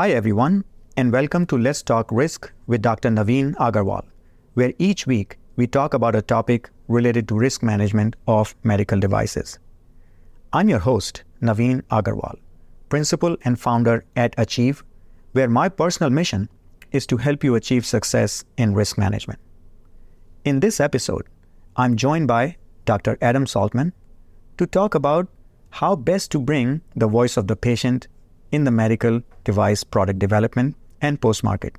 Hi, everyone, and welcome to Let's Talk Risk with Dr. Naveen Agarwal, where each week we talk about a topic related to risk management of medical devices. I'm your host, Naveen Agarwal, principal and founder at Achieve, where my personal mission is to help you achieve success in risk management. In this episode, I'm joined by Dr. Adam Saltman to talk about how best to bring the voice of the patient in the medical device product development and post market.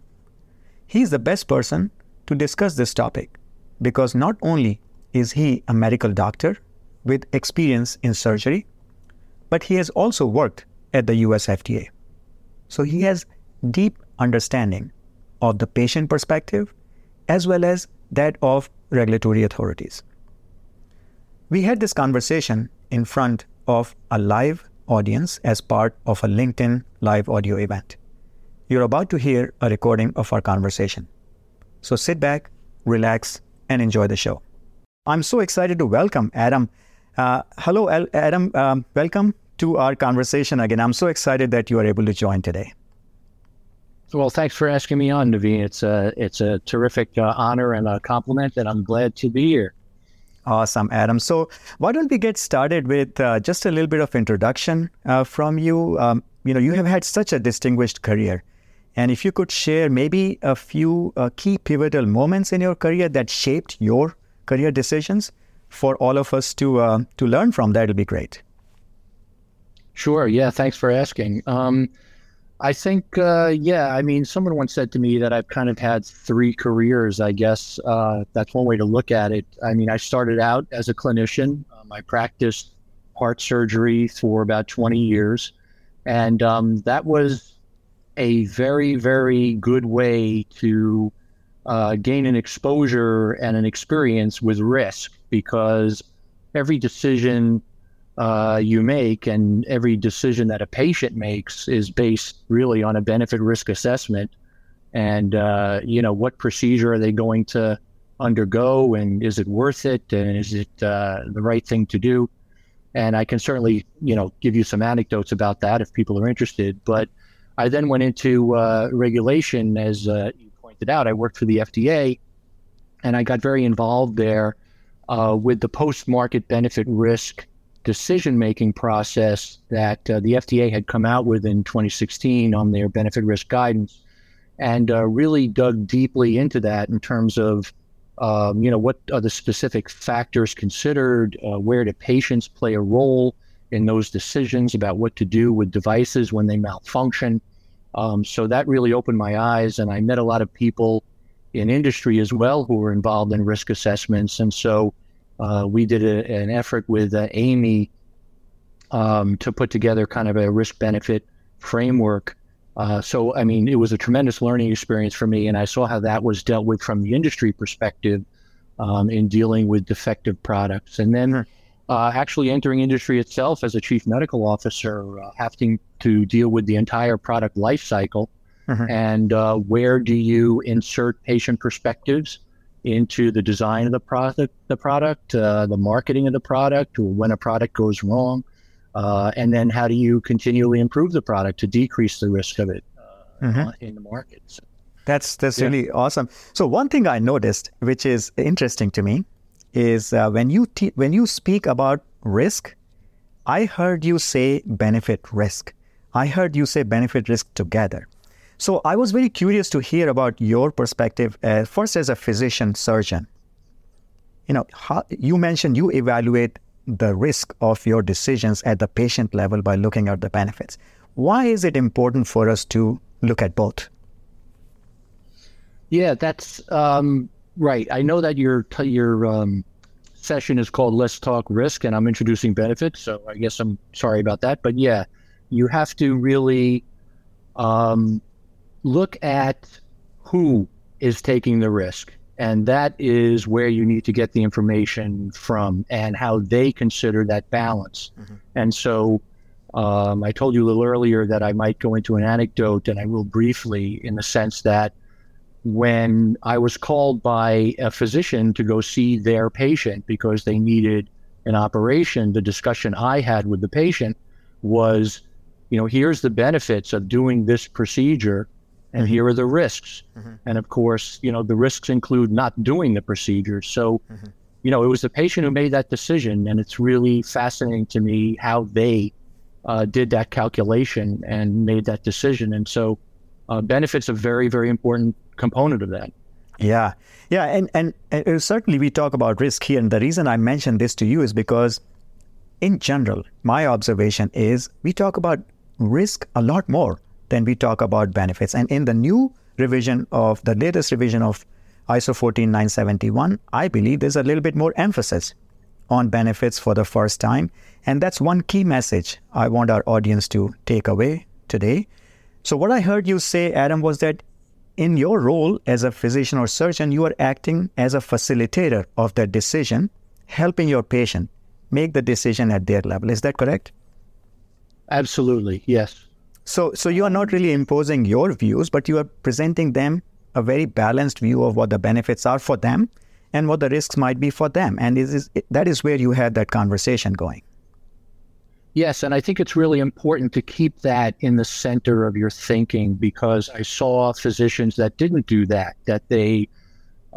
He is the best person to discuss this topic because not only is he a medical doctor with experience in surgery, but he has also worked at the US FDA. So he has deep understanding of the patient perspective as well as that of regulatory authorities. We had this conversation in front of a live audience as part of a LinkedIn live audio event. You're about to hear a recording of our conversation. So sit back, relax, and enjoy the show. I'm so excited to welcome Adam. Uh, hello, Adam. Um, welcome to our conversation again. I'm so excited that you are able to join today. Well, thanks for asking me on, Naveen. It's a it's a terrific uh, honor and a compliment, and I'm glad to be here. Awesome, Adam. So, why don't we get started with uh, just a little bit of introduction uh, from you? Um, you know, you have had such a distinguished career, and if you could share maybe a few uh, key pivotal moments in your career that shaped your career decisions for all of us to uh, to learn from, that would be great. Sure. Yeah. Thanks for asking. Um, I think, uh, yeah, I mean, someone once said to me that I've kind of had three careers, I guess. Uh, that's one way to look at it. I mean, I started out as a clinician. Um, I practiced heart surgery for about 20 years. And um, that was a very, very good way to uh, gain an exposure and an experience with risk because every decision uh, you make, and every decision that a patient makes is based really on a benefit risk assessment. And, uh, you know, what procedure are they going to undergo, and is it worth it, and is it uh, the right thing to do? And I can certainly, you know, give you some anecdotes about that if people are interested. But I then went into uh, regulation, as uh, you pointed out. I worked for the FDA, and I got very involved there uh, with the post market benefit risk decision making process that uh, the FDA had come out with in 2016 on their benefit risk guidance, and uh, really dug deeply into that in terms of um, you know what are the specific factors considered, uh, where do patients play a role in those decisions about what to do with devices when they malfunction. Um, so that really opened my eyes, and I met a lot of people in industry as well who were involved in risk assessments, and so uh, we did a, an effort with uh, AAMI um, to put together kind of a risk benefit framework. Uh, so, I mean, it was a tremendous learning experience for me, and I saw how that was dealt with from the industry perspective um, in dealing with defective products. And then uh, actually entering industry itself as a chief medical officer, uh, having to deal with the entire product life cycle. Mm-hmm. And uh, where do you insert patient perspectives? Into the design of the product, the product, uh, the marketing of the product, or when a product goes wrong, uh, and then how do you continually improve the product to decrease the risk of it uh, mm-hmm. in the market? So, that's that's yeah. really awesome. So one thing I noticed, which is interesting to me, is uh, when you te- when you speak about risk, I heard you say benefit risk. I heard you say benefit risk together. So I was very curious to hear about your perspective, uh, first as a physician surgeon. You know, how, you mentioned you evaluate the risk of your decisions at the patient level by looking at the benefits. Why is it important for us to look at both? Yeah, that's um, right. I know that your your um, session is called "Let's Talk Risk," and I'm introducing benefits. So I guess I'm sorry about that, but yeah, you have to really um, look at who is taking the risk. And that is where you need to get the information from and how they consider that balance. Mm-hmm. And so um, I told you a little earlier that I might go into an anecdote, and I will briefly, in the sense that when I was called by a physician to go see their patient because they needed an operation, the discussion I had with the patient was you know, here's the benefits of doing this procedure, and here are the risks. Mm-hmm. And of course, you know, the risks include not doing the procedure. So, mm-hmm. you know, it was the patient who made that decision, and it's really fascinating to me how they uh, did that calculation and made that decision. And so, uh, benefits a very, very important component of that. Yeah, yeah, and, and and certainly we talk about risk here, and the reason I mention this to you is because, in general, my observation is we talk about risk a lot more than we talk about benefits. And in the new revision of the latest revision of ISO 14971, I believe there's a little bit more emphasis on benefits for the first time. And that's one key message I want our audience to take away today. So, what I heard you say, Adam, was that in your role as a physician or surgeon, you are acting as a facilitator of that decision, helping your patient make the decision at their level. Is that correct? Absolutely, yes. So, so you are not really imposing your views, but you are presenting them a very balanced view of what the benefits are for them and what the risks might be for them. And is, that is where you had that conversation going. Yes, and I think it's really important to keep that in the center of your thinking because I saw physicians that didn't do that, that they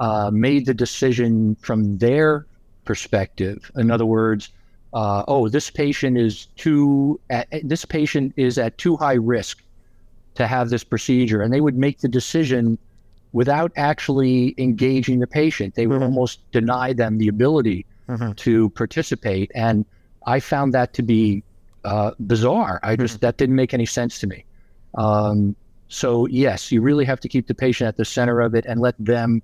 uh, made the decision from their perspective. In other words, uh, oh, this patient is too, at, this patient is at too high risk to have this procedure, and they would make the decision without actually engaging the patient. They would mm-hmm. almost deny them the ability mm-hmm. to participate, and I found that to be uh, bizarre. I just mm-hmm. that didn't make any sense to me. Um, so yes, you really have to keep the patient at the center of it and let them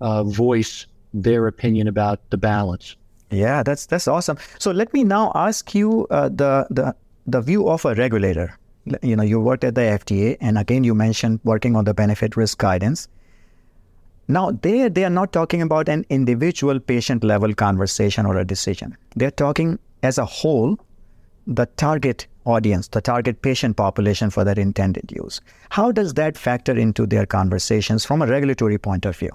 uh, voice their opinion about the balance. Yeah, that's that's awesome. So let me now ask you uh, the the the view of a regulator. You know, you worked at the FDA, and again, you mentioned working on the benefit risk guidance. Now, there they are not talking about an individual patient level conversation or a decision. They're talking as a whole the target audience, the target patient population for their intended use. How does that factor into their conversations from a regulatory point of view?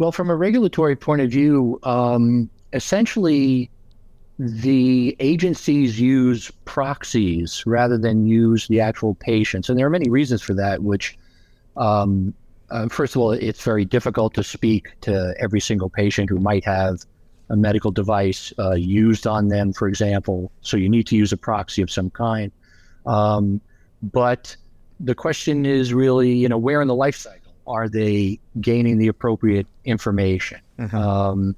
Well, from a regulatory point of view, um, essentially the agencies use proxies rather than use the actual patients. And there are many reasons for that, which, um, uh, first of all, it's very difficult to speak to every single patient who might have a medical device uh, used on them, for example. So you need to use a proxy of some kind. Um, but the question is really, you know, where in the life cycle are they gaining the appropriate information? Mm-hmm. Um,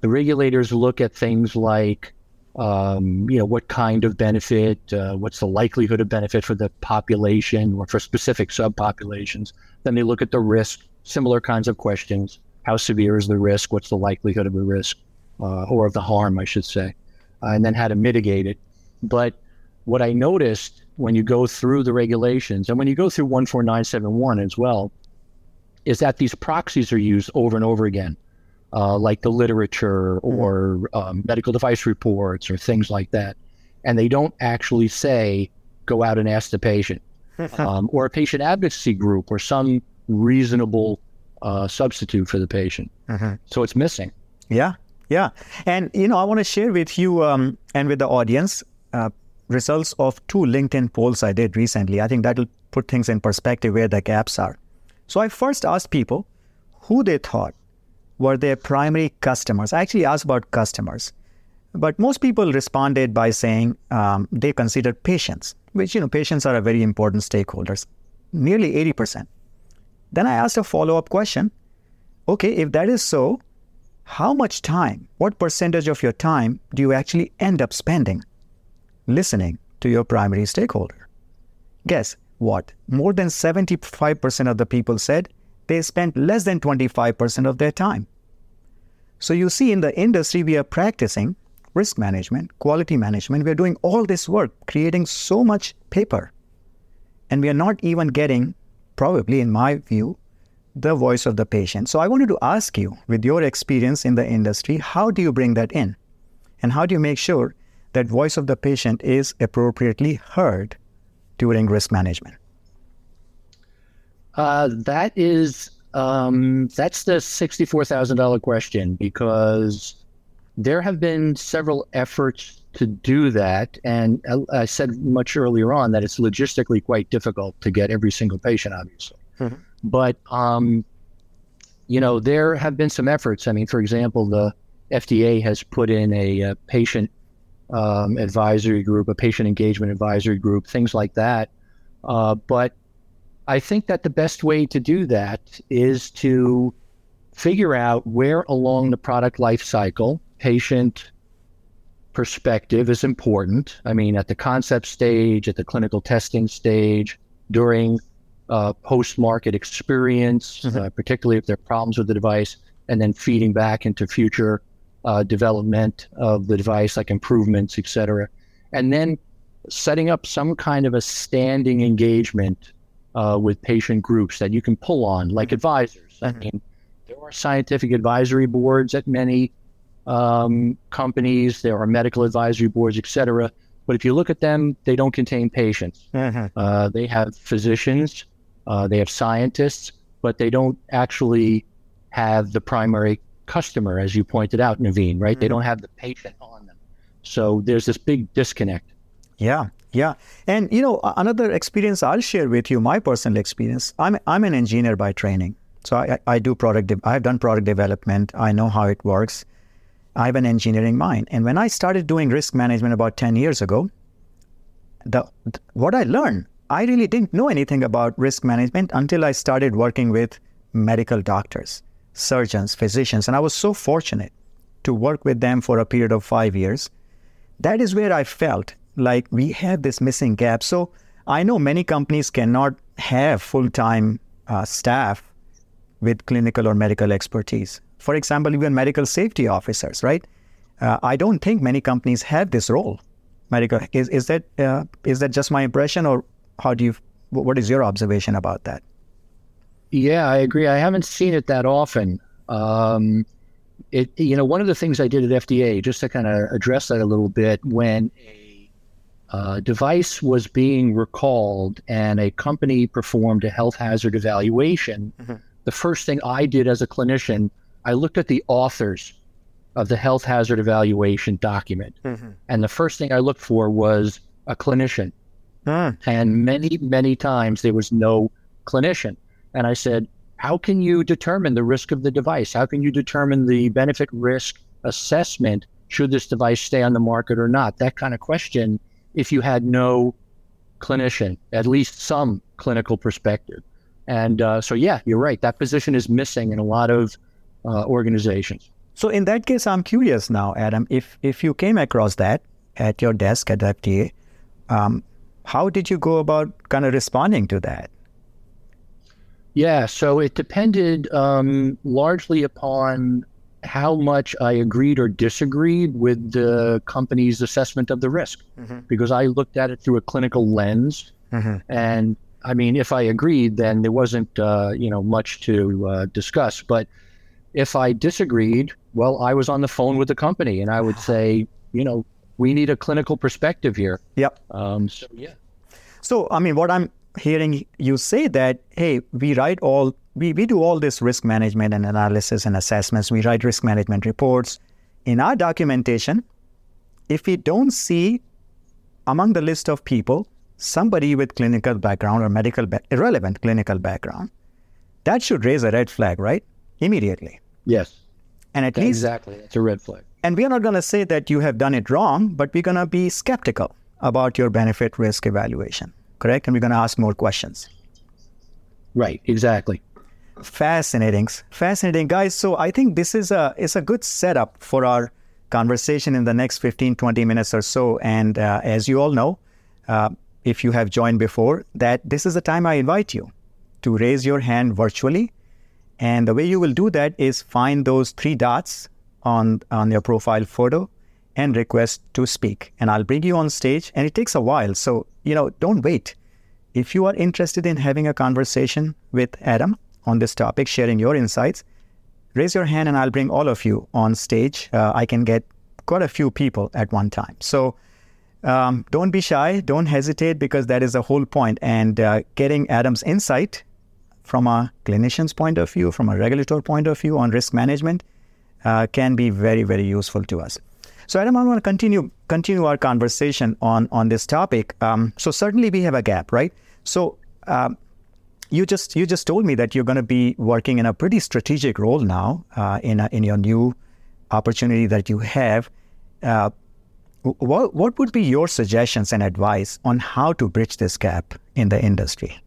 the regulators look at things like, um, you know, what kind of benefit, uh, what's the likelihood of benefit for the population or for specific subpopulations. Then they look at the risk, similar kinds of questions. How severe is the risk? What's the likelihood of the risk? uh, or of the harm, I should say, uh, and then how to mitigate it. But what I noticed when you go through the regulations and when you go through 14971 as well is that these proxies are used over and over again, uh, like the literature mm-hmm. or um, medical device reports or things like that. And they don't actually say, go out and ask the patient um, or a patient advocacy group or some reasonable uh, substitute for the patient. Mm-hmm. So it's missing. Yeah, yeah, and you know, I want to share with you um, and with the audience uh, results of two LinkedIn polls I did recently. I think that'll put things in perspective where the gaps are. So I first asked people who they thought were their primary customers. I actually asked about customers, but most people responded by saying um, they considered patients, which you know, patients are a very important stakeholders, nearly eighty percent. Then I asked a follow up question. Okay, if that is so, how much time, what percentage of your time do you actually end up spending listening to your primary stakeholder? Guess what? More than 75% of the people said they spent less than 25% of their time. So you see, in the industry, we are practicing risk management, quality management. We are doing all this work, creating so much paper. And we are not even getting, probably in my view, the voice of the patient. So I wanted to ask you, with your experience in the industry, how do you bring that in? And how do you make sure that voice of the patient is appropriately heard during risk management? Uh, that is um, that's the sixty-four thousand dollar question because there have been several efforts to do that. And I said much earlier on that it's logistically quite difficult to get every single patient, obviously. Mm-hmm. But, um, you know, there have been some efforts. I mean, for example, the FDA has put in a, a patient um, advisory group, a patient engagement advisory group, things like that. Uh, but I think that the best way to do that is to figure out where along the product life cycle patient perspective is important. I mean, at the concept stage, at the clinical testing stage, during uh, post market experience, mm-hmm. uh, particularly if there are problems with the device, and then feeding back into future uh, development of the device, like improvements, et cetera. And then setting up some kind of a standing engagement uh, with patient groups that you can pull on, like mm-hmm. advisors. I mm-hmm. mean, there are scientific advisory boards at many um, companies, there are medical advisory boards, et cetera. But if you look at them, they don't contain patients. Mm-hmm. Uh, they have physicians, uh, they have scientists, but they don't actually have the primary customer, as you pointed out, Naveen, right? Mm-hmm. They don't have the patient on them. So there's this big disconnect. Yeah, yeah. And, you know, another experience I'll share with you, my personal experience. I'm, I'm an engineer by training. So I, I do product, de- I've done product development. I know how it works. I have an engineering mind. And when I started doing risk management about 10 years ago, the, what I learned, I really didn't know anything about risk management until I started working with medical doctors, surgeons, physicians. And I was so fortunate to work with them for a period of five years. That is where I felt like we have this missing gap. So I know many companies cannot have full time uh, staff with clinical or medical expertise. For example, even medical safety officers, right? Uh, I don't think many companies have this role. Medical is is that uh, is that just my impression, or how do you? What is your observation about that? Yeah, I agree. I haven't seen it that often. Um, it you know one of the things I did at FDA just to kind of address that a little bit when a uh, device was being recalled and a company performed a health hazard evaluation. Mm-hmm. The first thing I did as a clinician I looked at the authors of the health hazard evaluation document. Mm-hmm. And the first thing I looked for was a clinician. Mm. And many, many times there was no clinician. And I said, How can you determine the risk of the device? How can you determine the benefit risk assessment? Should this device stay on the market or not? That kind of question, if you had no clinician, at least some clinical perspective. And uh, so, yeah, you're right. That position is missing in a lot of uh, organizations. So in that case, I'm curious now, Adam, if if you came across that at your desk at FDA, um, how did you go about kind of responding to that? Yeah, so it depended um, largely upon how much I agreed or disagreed with the company's assessment of the risk, mm-hmm. because I looked at it through a clinical lens, mm-hmm. and I mean, if I agreed, then there wasn't uh, you know much to uh, discuss, but if I disagreed, well, I was on the phone with the company and I would say, you know, we need a clinical perspective here. Yep. Um, so, yeah. So, I mean, what I'm hearing you say that, hey, we write all, we, we do all this risk management and analysis and assessments. We write risk management reports. In our documentation, if we don't see among the list of people somebody with clinical background or medical, ba- irrelevant clinical background, that should raise a red flag, right? Immediately. Yes. And at least exactly, it's a red flag. And we are not going to say that you have done it wrong, but we're going to be skeptical about your benefit risk evaluation, correct? And we're going to ask more questions. Right, exactly. Fascinating, fascinating, guys. So I think this is a is a good setup for our conversation in the next 15, 20 minutes or so. And uh, as you all know, uh, if you have joined before, that this is the time I invite you to raise your hand virtually and the way you will do that is find those three dots on, on your profile photo and request to speak. And I'll bring you on stage. And it takes a while. So, you know, don't wait. If you are interested in having a conversation with Adam on this topic, sharing your insights, raise your hand and I'll bring all of you on stage. Uh, I can get quite a few people at one time. So um, don't be shy, don't hesitate because that is the whole point. And uh, getting Adam's insight from a clinician's point of view, from a regulatory point of view on risk management, uh, can be very, very useful to us. So, Adam, I want to continue continue our conversation on on this topic. Um, so, certainly we have a gap, right? So, um, you just you just told me that you're going to be working in a pretty strategic role now uh, in a, in your new opportunity that you have. Uh, what what would be your suggestions and advice on how to bridge this gap in the industry?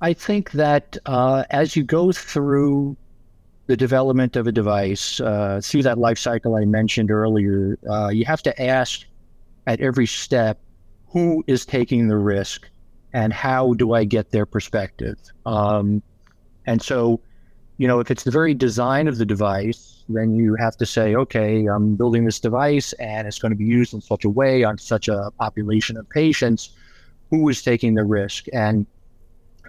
I think that uh, as you go through the development of a device, uh, through that life cycle I mentioned earlier, uh, you have to ask at every step who is taking the risk and how do I get their perspective? Um, and so, you know, if it's the very design of the device, then you have to say, okay, I'm building this device and it's going to be used in such a way on such a population of patients. Who is taking the risk? And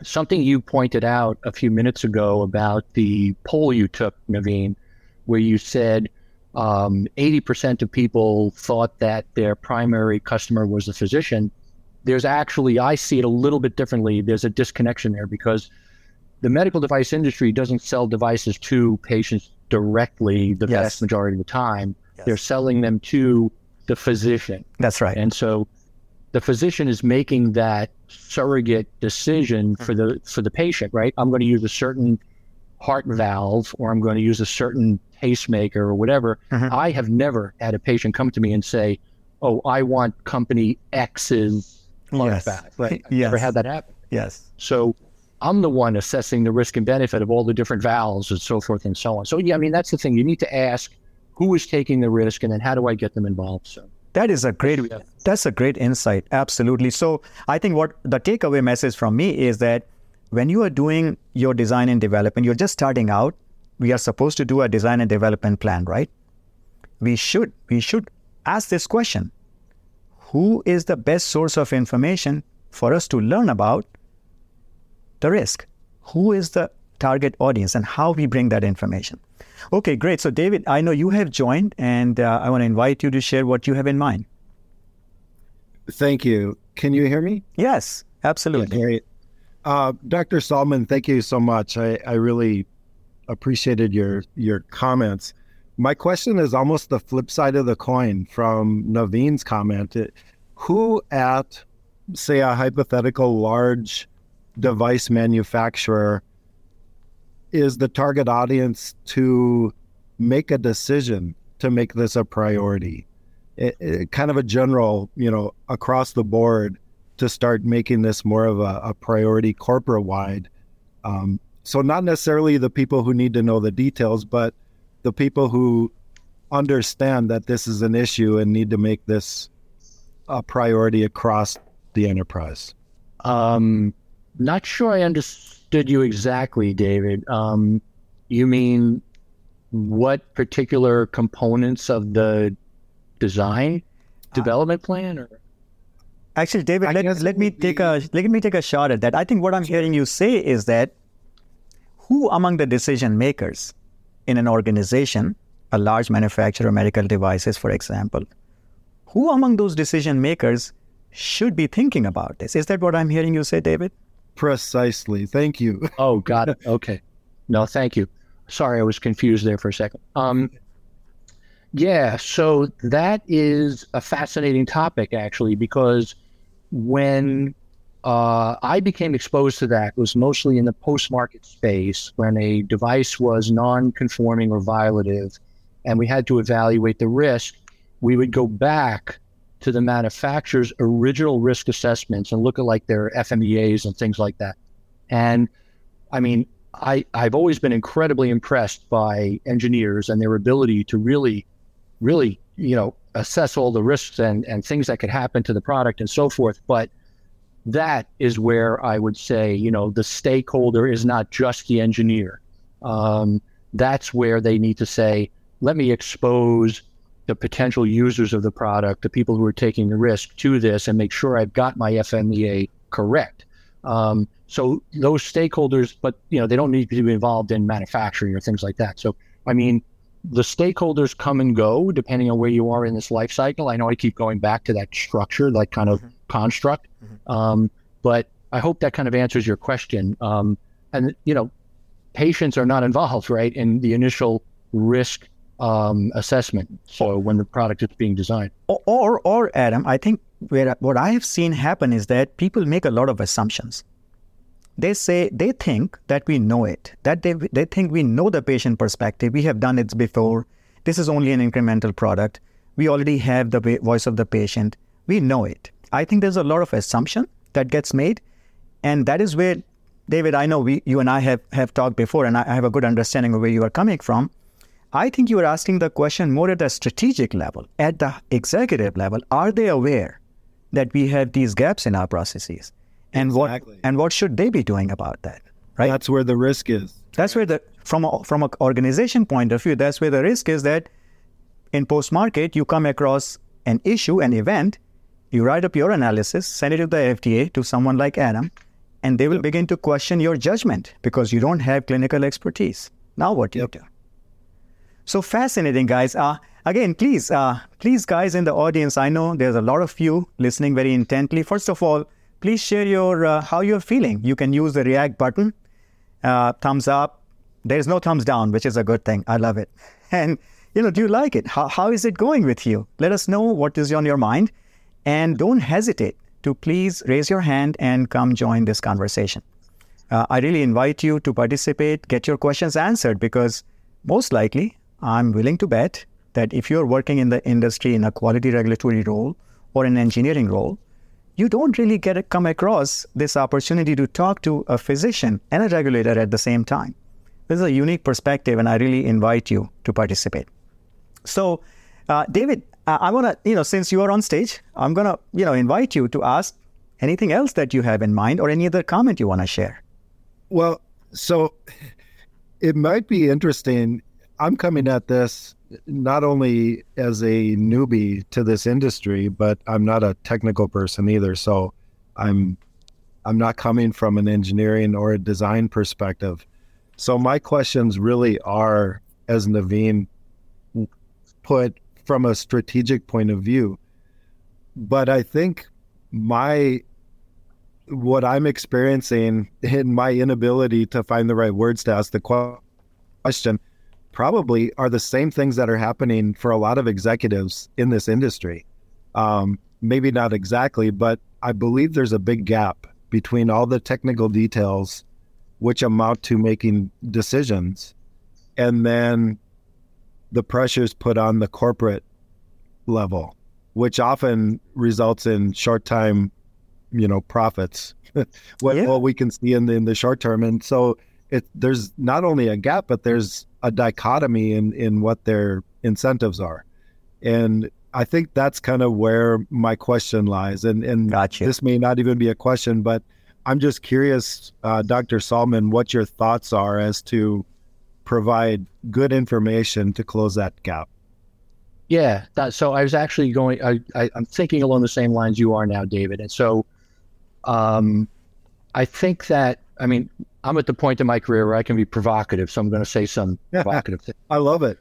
something you pointed out a few minutes ago about the poll you took, Naveen, where you said um, 80% of people thought that their primary customer was a physician. There's actually, I see it a little bit differently. There's a disconnection there because the medical device industry doesn't sell devices to patients directly the yes. vast majority of the time. Yes. They're selling them to the physician. That's right. And so the physician is making that surrogate decision for the for the patient, right? I'm going to use a certain heart valve or I'm going to use a certain pacemaker or whatever. Mm-hmm. I have never had a patient come to me and say, "Oh, I want company X's heart valve." Right? I've yes. never had that happen. Yes. So I'm the one assessing the risk and benefit of all the different valves and so forth and so on. So yeah, I mean that's the thing. You need to ask who is taking the risk and then how do I get them involved. So that is a great that's a great insight. Absolutely. So I think what the takeaway message from me is that when you are doing your design and development, you're just starting out, we are supposed to do a design and development plan, right? We should we should ask this question. Who is the best source of information for us to learn about the risk? Who is the target audience and how we bring that information? Okay, great. So, David, I know you have joined, and uh, I want to invite you to share what you have in mind. Thank you. Can you hear me? Yes, absolutely. Yeah, uh, Dr. Saltman, thank you so much. I, I really appreciated your your comments. My question is almost the flip side of the coin from Naveen's comment. It, who at, say, a hypothetical large device manufacturer is the target audience to make a decision to make this a priority? It, it, kind of a general, you know, across the board to start making this more of a, a priority corporate wide. Um, so, not necessarily the people who need to know the details, but the people who understand that this is an issue and need to make this a priority across the enterprise. Um, not sure I understood you exactly, David. Um, you mean what particular components of the design development plan, or? Actually, David, let, let me take a let me take a shot at that. I think what I'm hearing you say is that who among the decision makers in an organization, a large manufacturer of medical devices, for example, who among those decision makers should be thinking about this? Is that what I'm hearing you say, David? Precisely. Thank you. oh, got it. Okay. No, thank you. Sorry, I was confused there for a second. Um, yeah, so that is a fascinating topic actually, because when uh, I became exposed to that was mostly in the post-market space when a device was non-conforming or violative, and we had to evaluate the risk. We would go back to the manufacturer's original risk assessments and look at like their FMEAs and things like that. And I mean, I, I've always been incredibly impressed by engineers and their ability to really, really, you know, assess all the risks and, and things that could happen to the product and so forth. But that is where I would say, you know, the stakeholder is not just the engineer. Um, that's where they need to say, let me expose the potential users of the product, the people who are taking the risk to this, and make sure I've got my FMEA correct. Um, so those stakeholders, but you know, they don't need to be involved in manufacturing or things like that. So I mean, the stakeholders come and go depending on where you are in this life cycle. I know I keep going back to that structure, like kind of mm-hmm. construct, mm-hmm. Um, but I hope that kind of answers your question. Um, and you know, patients are not involved, right, in the initial risk um, assessment. So when the product is being designed, or or, or Adam, I think where what I have seen happen is that people make a lot of assumptions. They say they think that we know it, that they they think we know the patient perspective. We have done it before. This is only an incremental product. We already have the voice of the patient. We know it. I think there's a lot of assumption that gets made, and that is where David, I know we, you and I have, have talked before, and I have a good understanding of where you are coming from. I think you are asking the question more at the strategic level, at the executive level. Are they aware that we have these gaps in our processes, and exactly. what and what should they be doing about that? Right. That's where the risk is. That's where the from a, from an organization point of view, that's where the risk is that in post market you come across an issue, an event, you write up your analysis, send it to the FDA to someone like Adam, and they will begin to question your judgment because you don't have clinical expertise. Now what do yep. you do? So fascinating, guys. Uh, again, please, uh, please, guys in the audience, I know there's a lot of you listening very intently. First of all, please share your uh, how you're feeling. You can use the react button, uh, thumbs up. There's no thumbs down, which is a good thing. I love it. And you know, do you like it? How, how is it going with you? Let us know what is on your mind, and don't hesitate to please raise your hand and come join this conversation. Uh, I really invite you to participate, get your questions answered, because most likely I'm willing to bet that if you're working in the industry in a quality regulatory role or an engineering role, you don't really get come across this opportunity to talk to a physician and a regulator at the same time. This is a unique perspective, and I really invite you to participate. So, uh, David, uh, I want to, you know, since you are on stage, I'm going to, you know, invite you to ask anything else that you have in mind or any other comment you want to share. Well, so it might be interesting. I'm coming at this not only as a newbie to this industry, but I'm not a technical person either. So I'm I'm not coming from an engineering or a design perspective. So my questions really are, as Naveen put, from a strategic point of view. But I think my what I'm experiencing in my inability to find the right words to ask the question probably are the same things that are happening for a lot of executives in this industry. Um, maybe not exactly, but I believe there's a big gap between all the technical details, which amount to making decisions, and then the pressures put on the corporate level, which often results in short time, you know, profits. what, yeah. what we can see in the, in the short term, and so it there's not only a gap, but there's a dichotomy in in what their incentives are, and I think that's kind of where my question lies. And and gotcha. this may not even be a question, but I'm just curious, uh, Dr. Saltman, what your thoughts are as to provide good information to close that gap. Yeah, that, so I was actually going. I, I, am thinking along the same lines you are now, David. And so, um, I think that I mean I'm at the point in my career where I can be provocative, so I'm going to say some provocative things. I love it.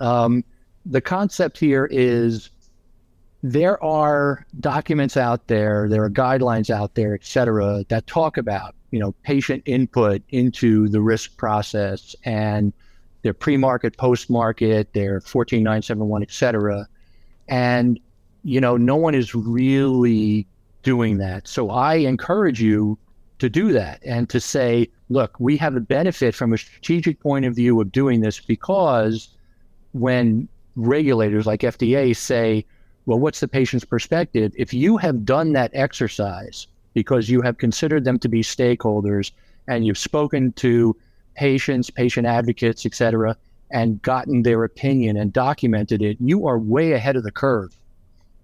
Um, the concept here is there are documents out there, there are guidelines out there, et cetera, that talk about you know patient input into the risk process and their pre-market, post-market, their 14971, et cetera. And, you know, no one is really doing that. So I encourage you to do that and to say, look, we have a benefit from a strategic point of view of doing this because when regulators like FDA say, well, what's the patient's perspective? If you have done that exercise because you have considered them to be stakeholders and you've spoken to patients, patient advocates, et cetera, and gotten their opinion and documented it, you are way ahead of the curve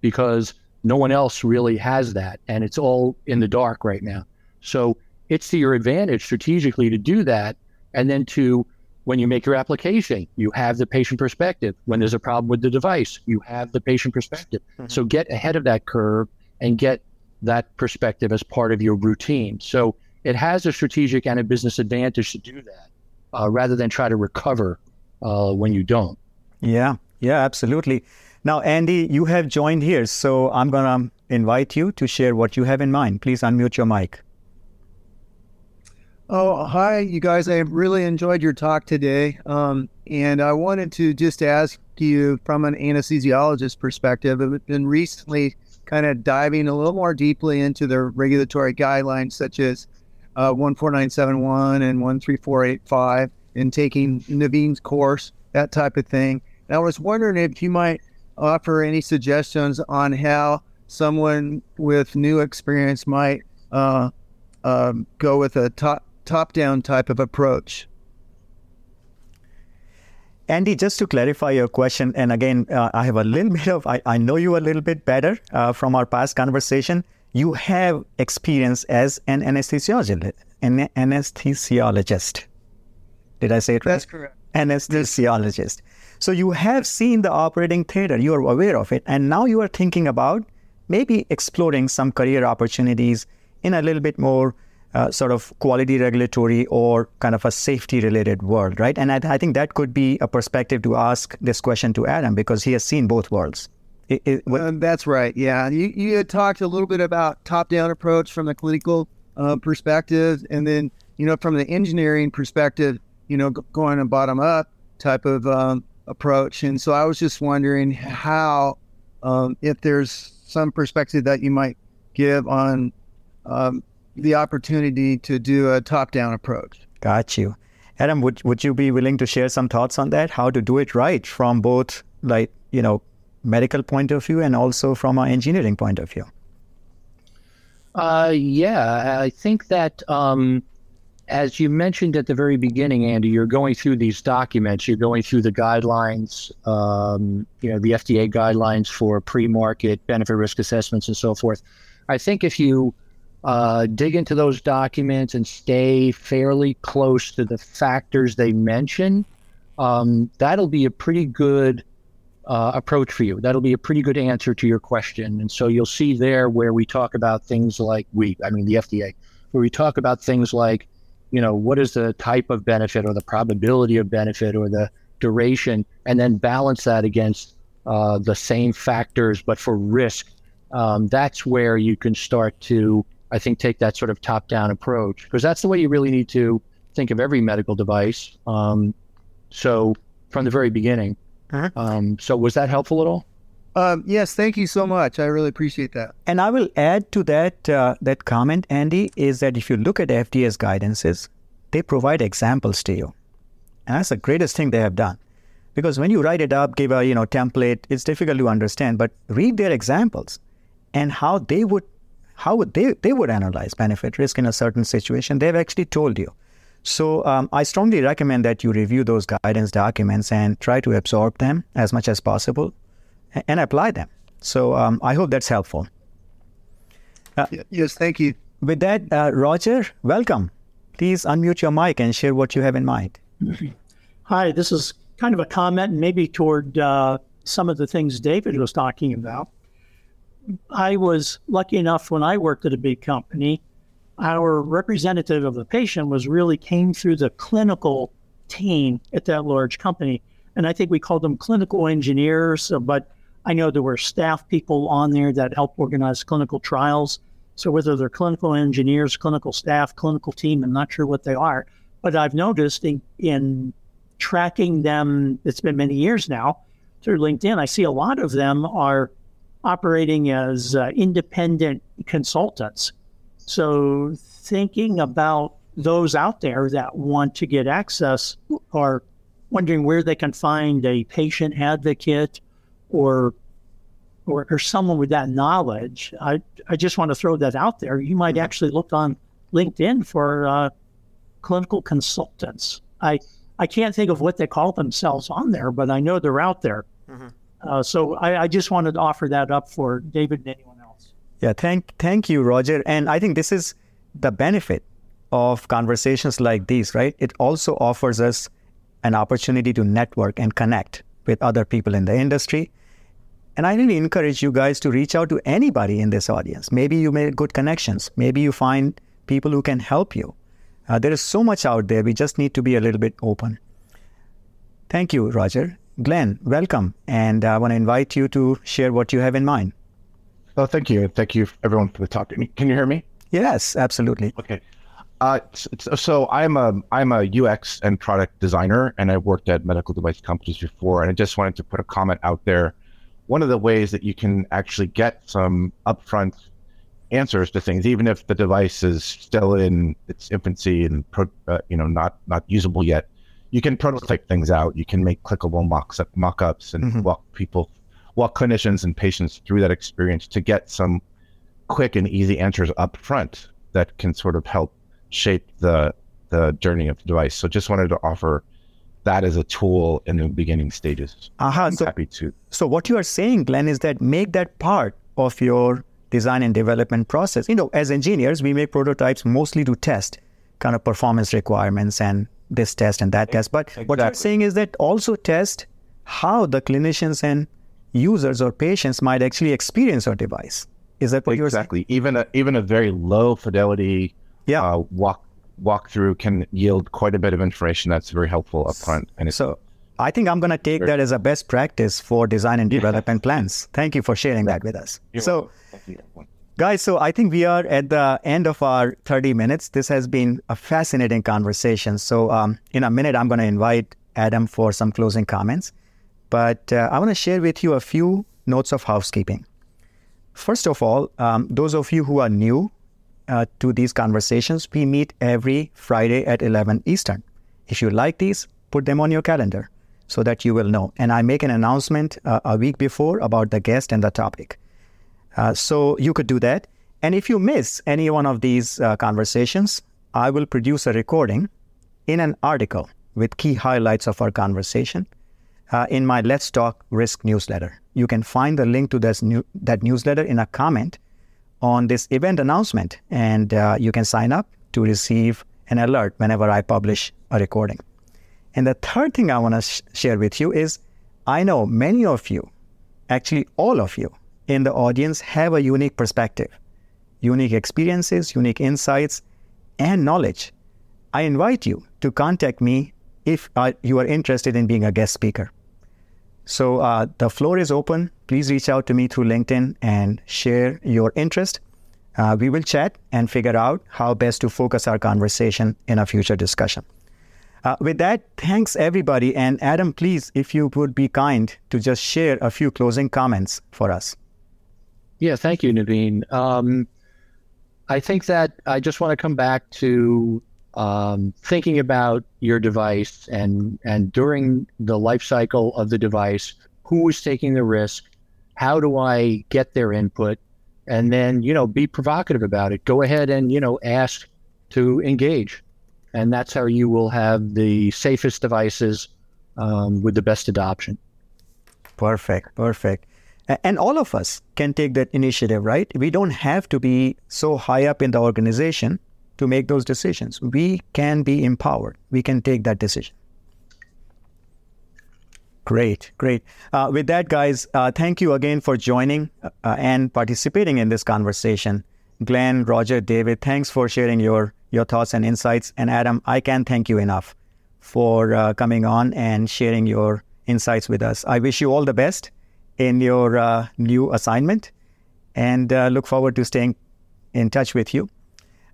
because no one else really has that. And it's all in the dark right now. So it's to your advantage strategically to do that. And then to, when you make your application, you have the patient perspective. When there's a problem with the device, you have the patient perspective. Mm-hmm. So get ahead of that curve and get that perspective as part of your routine. So it has a strategic and a business advantage to do that uh, rather than try to recover uh, when you don't. Yeah, yeah, absolutely. Now, Andy, you have joined here, so I'm going to invite you to share what you have in mind. Please unmute your mic. Oh, hi, you guys. I really enjoyed your talk today. Um, and I wanted to just ask you from an anesthesiologist perspective, I've been recently kind of diving a little more deeply into the regulatory guidelines, such as uh, 14971 and 13485, and taking Naveen's course, that type of thing. And I was wondering if you might offer any suggestions on how someone with new experience might uh, um, go with a top top down type of approach. Andy, just to clarify your question, and again, uh, I have a little bit of, I, I know you a little bit better uh, from our past conversation. You have experience as an anesthesiologist. An anesthesiologist. Did I say it right? That's correct. Anesthesiologist. So you have seen the operating theater, you are aware of it, and now you are thinking about maybe exploring some career opportunities in a little bit more uh, sort of quality regulatory or kind of a safety related world, right? And I, I, think that could be a perspective to ask this question to Adam because he has seen both worlds. It, it, uh, that's right. Yeah. You, you had talked a little bit about top down approach from the clinical uh, perspective. And then, you know, from the engineering perspective, you know, going a bottom up type of um, approach. And so I was just wondering how, um, if there's some perspective that you might give on um, the opportunity to do a top down approach. Got you. Adam, would, would you be willing to share some thoughts on that? How to do it right from both, like, you know, medical point of view and also from an engineering point of view? Uh, yeah, I think that um, as you mentioned at the very beginning, Andy, you're going through these documents. You're going through the guidelines, um, you know, the FDA guidelines for pre-market benefit risk assessments and so forth. I think if you uh, dig into those documents and stay fairly close to the factors they mention, um, that'll be a pretty good uh, approach for you. That'll be a pretty good answer to your question. And so you'll see there where we talk about things like we, I mean, the FDA, where we talk about things like, you know, what is the type of benefit or the probability of benefit or the duration, and then balance that against uh, the same factors, but for risk. Um, that's where you can start to I think, take that sort of top down approach because that's the way you really need to think of every medical device. Um, so from the very beginning. Uh-huh. Um, so was that helpful at all? Um, yes, thank you so much. I really appreciate that. And I will add to that uh, that comment, Andy, is that if you look at FDA's guidances, they provide examples to you, and that's the greatest thing they have done. Because when you write it up, give a you know template, it's difficult to understand. But read their examples and how they would how would they they would analyze benefit risk in a certain situation. They've actually told you. So um, i strongly recommend that you review those guidance documents and try to absorb them as much as possible and apply them. So um, i hope that's helpful. Uh, yes thank you. With that uh, roger welcome. Please unmute your mic and share what you have in mind. Hi this is kind of a comment maybe toward uh, some of the things david was talking about I was lucky enough when I worked at a big company, our representative of the patient was really came through the clinical team at that large company. And I think we called them clinical engineers, but I know there were staff people on there that help organize clinical trials. So whether they're clinical engineers, clinical staff, clinical team, I'm not sure what they are. But I've noticed in, in tracking them, it's been many years now through LinkedIn, I see a lot of them are operating as uh, independent consultants. So, thinking about those out there that want to get access are wondering where they can find a patient advocate or or, or someone with that knowledge. I, I just want to throw that out there. You might mm-hmm. actually look on LinkedIn for uh, clinical consultants. I, I can't think of what they call themselves on there, but I know they're out there. Mm-hmm. Uh, so I, I, just wanted to offer that up for David and anyone else. Yeah, thank thank you, Roger. And I think this is the benefit of conversations like these, right? It also offers us an opportunity to network and connect with other people in the industry. And I really encourage you guys to reach out to anybody in this audience. Maybe you made good connections. Maybe you find people who can help you. Uh, there is so much out there. We just need to be a little bit open. Thank you, Roger. Glenn, welcome. And I want to invite you to share what you have in mind. Oh, thank you. Thank you, everyone, for the talk. Can you hear me? Yes, absolutely. Okay. Uh, so I'm a I'm a UX and product designer, and I've worked at medical device companies before. And I just wanted to put a comment out there. One of the ways that you can actually get some upfront answers to things, even if the device is still in its infancy and pro, uh, you know not not usable yet, you can prototype things out. You can make clickable mocks mock-ups and mm-hmm. walk people, walk clinicians and patients through that experience to get some quick and easy answers up front that can sort of help shape the the journey of the device. So just wanted to offer that as a tool in the beginning stages. Uh-huh. So, happy to. So what you are saying, Glenn, is that make that part of your design and development process. You know, as engineers, we make prototypes mostly to test kind of performance requirements and this test and that test. But what you're saying is that also test how the clinicians and users or patients might actually experience our device. Is that what exactly. you're saying? Exactly. Even a, even a very low fidelity yeah. Uh, walk walkthrough can yield quite a bit of information that's very helpful up front. And so I think I'm going to take that as a best practice for design and development plans. Thank you for sharing that with us. You're so, guys, so I think we are at the end of our 30 minutes. This has been a fascinating conversation. So, um, in a minute, I'm going to invite Adam for some closing comments. But uh, I want to share with you a few notes of housekeeping. First of all, um, those of you who are new uh, to these conversations, we meet every Friday at 11 Eastern. If you like these, put them on your calendar so that you will know. And I make an announcement uh, a week before about the guest and the topic. Uh, so you could do that. And if you miss any one of these uh, conversations, I will produce a recording in an article with key highlights of our conversation uh, in my Let's Talk Risk newsletter. You can find the link to this new, that newsletter in a comment on this event announcement, and uh, you can sign up to receive an alert whenever I publish a recording. And the third thing I want to sh- share with you is I know many of you, actually all of you in the audience, have a unique perspective, unique experiences, unique insights, and knowledge. I invite you to contact me if uh, you are interested in being a guest speaker. So uh, the floor is open. Please reach out to me through LinkedIn and share your interest. Uh, we will chat and figure out how best to focus our conversation in a future discussion. Uh, with that, thanks everybody. And Adam, please, if you would be kind to just share a few closing comments for us. Yeah, thank you, Naveen. Um, I think that I just want to come back to um, thinking about your device and and during the life cycle of the device, who is taking the risk? How do I get their input? And then you know, be provocative about it. Go ahead and you know, ask to engage, and that's how you will have the safest devices um, with the best adoption. Perfect, perfect. And all of us can take that initiative, right? We don't have to be so high up in the organization to make those decisions. We can be empowered. We can take that decision. Great, great. Uh, with that, guys, uh, thank you again for joining uh, and participating in this conversation. Glenn, Roger, David, thanks for sharing your, your thoughts and insights. And Adam, I can't thank you enough for uh, coming on and sharing your insights with us. I wish you all the best in your uh, new assignment and uh, look forward to staying in touch with you.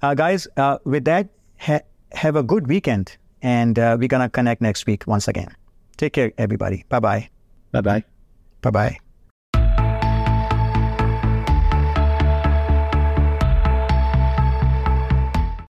Uh, guys, uh, with that, ha- have a good weekend, and uh, we're going to connect next week once again. Take care, everybody. Bye bye. Bye bye. Bye bye.